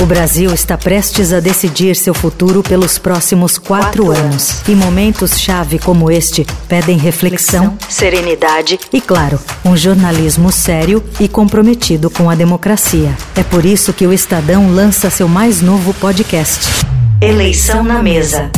O Brasil está prestes a decidir seu futuro pelos próximos quatro, quatro anos. E momentos-chave como este pedem reflexão, serenidade e, claro, um jornalismo sério e comprometido com a democracia. É por isso que o Estadão lança seu mais novo podcast. Eleição na Mesa.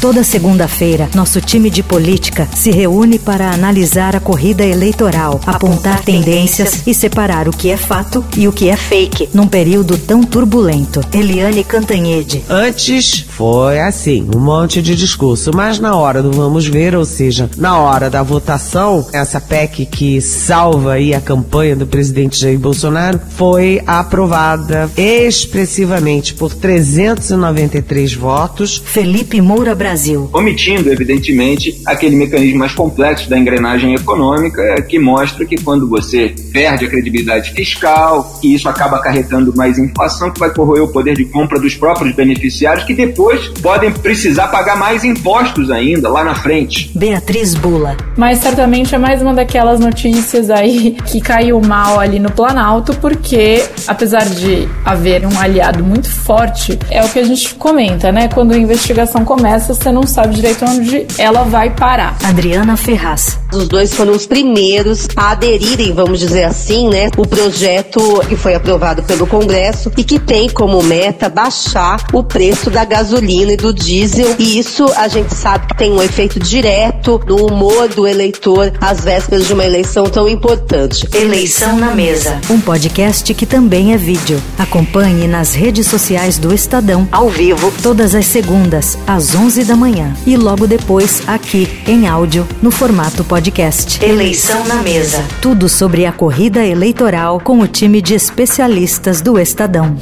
Toda segunda-feira, nosso time de política se reúne para analisar a corrida eleitoral, apontar tendências e separar o que é fato e o que é fake num período tão turbulento. Eliane Cantanhede. Antes foi assim, um monte de discurso, mas na hora do vamos ver, ou seja, na hora da votação, essa PEC que salva aí a campanha do presidente Jair Bolsonaro foi aprovada expressivamente por 393 votos. Felipe Moura Brasil Brasil. Omitindo, evidentemente, aquele mecanismo mais complexo da engrenagem econômica que mostra que quando você perde a credibilidade fiscal, que isso acaba acarretando mais inflação, que vai corroer o poder de compra dos próprios beneficiários, que depois podem precisar pagar mais impostos ainda lá na frente. Beatriz Bula. Mas certamente é mais uma daquelas notícias aí que caiu mal ali no Planalto, porque apesar de haver um aliado muito forte, é o que a gente comenta, né? Quando a investigação começa, você não sabe direito onde ela vai parar. Adriana Ferraz. Os dois foram os primeiros a aderirem, vamos dizer assim, né, o projeto que foi aprovado pelo Congresso e que tem como meta baixar o preço da gasolina e do diesel. E isso a gente sabe que tem um efeito direto no humor do eleitor às vésperas de uma eleição tão importante. Eleição na mesa. Um podcast que também é vídeo. Acompanhe nas redes sociais do Estadão, ao vivo, todas as segundas, às 11 da manhã e logo depois aqui em áudio no formato podcast. Eleição na mesa. Tudo sobre a corrida eleitoral com o time de especialistas do Estadão.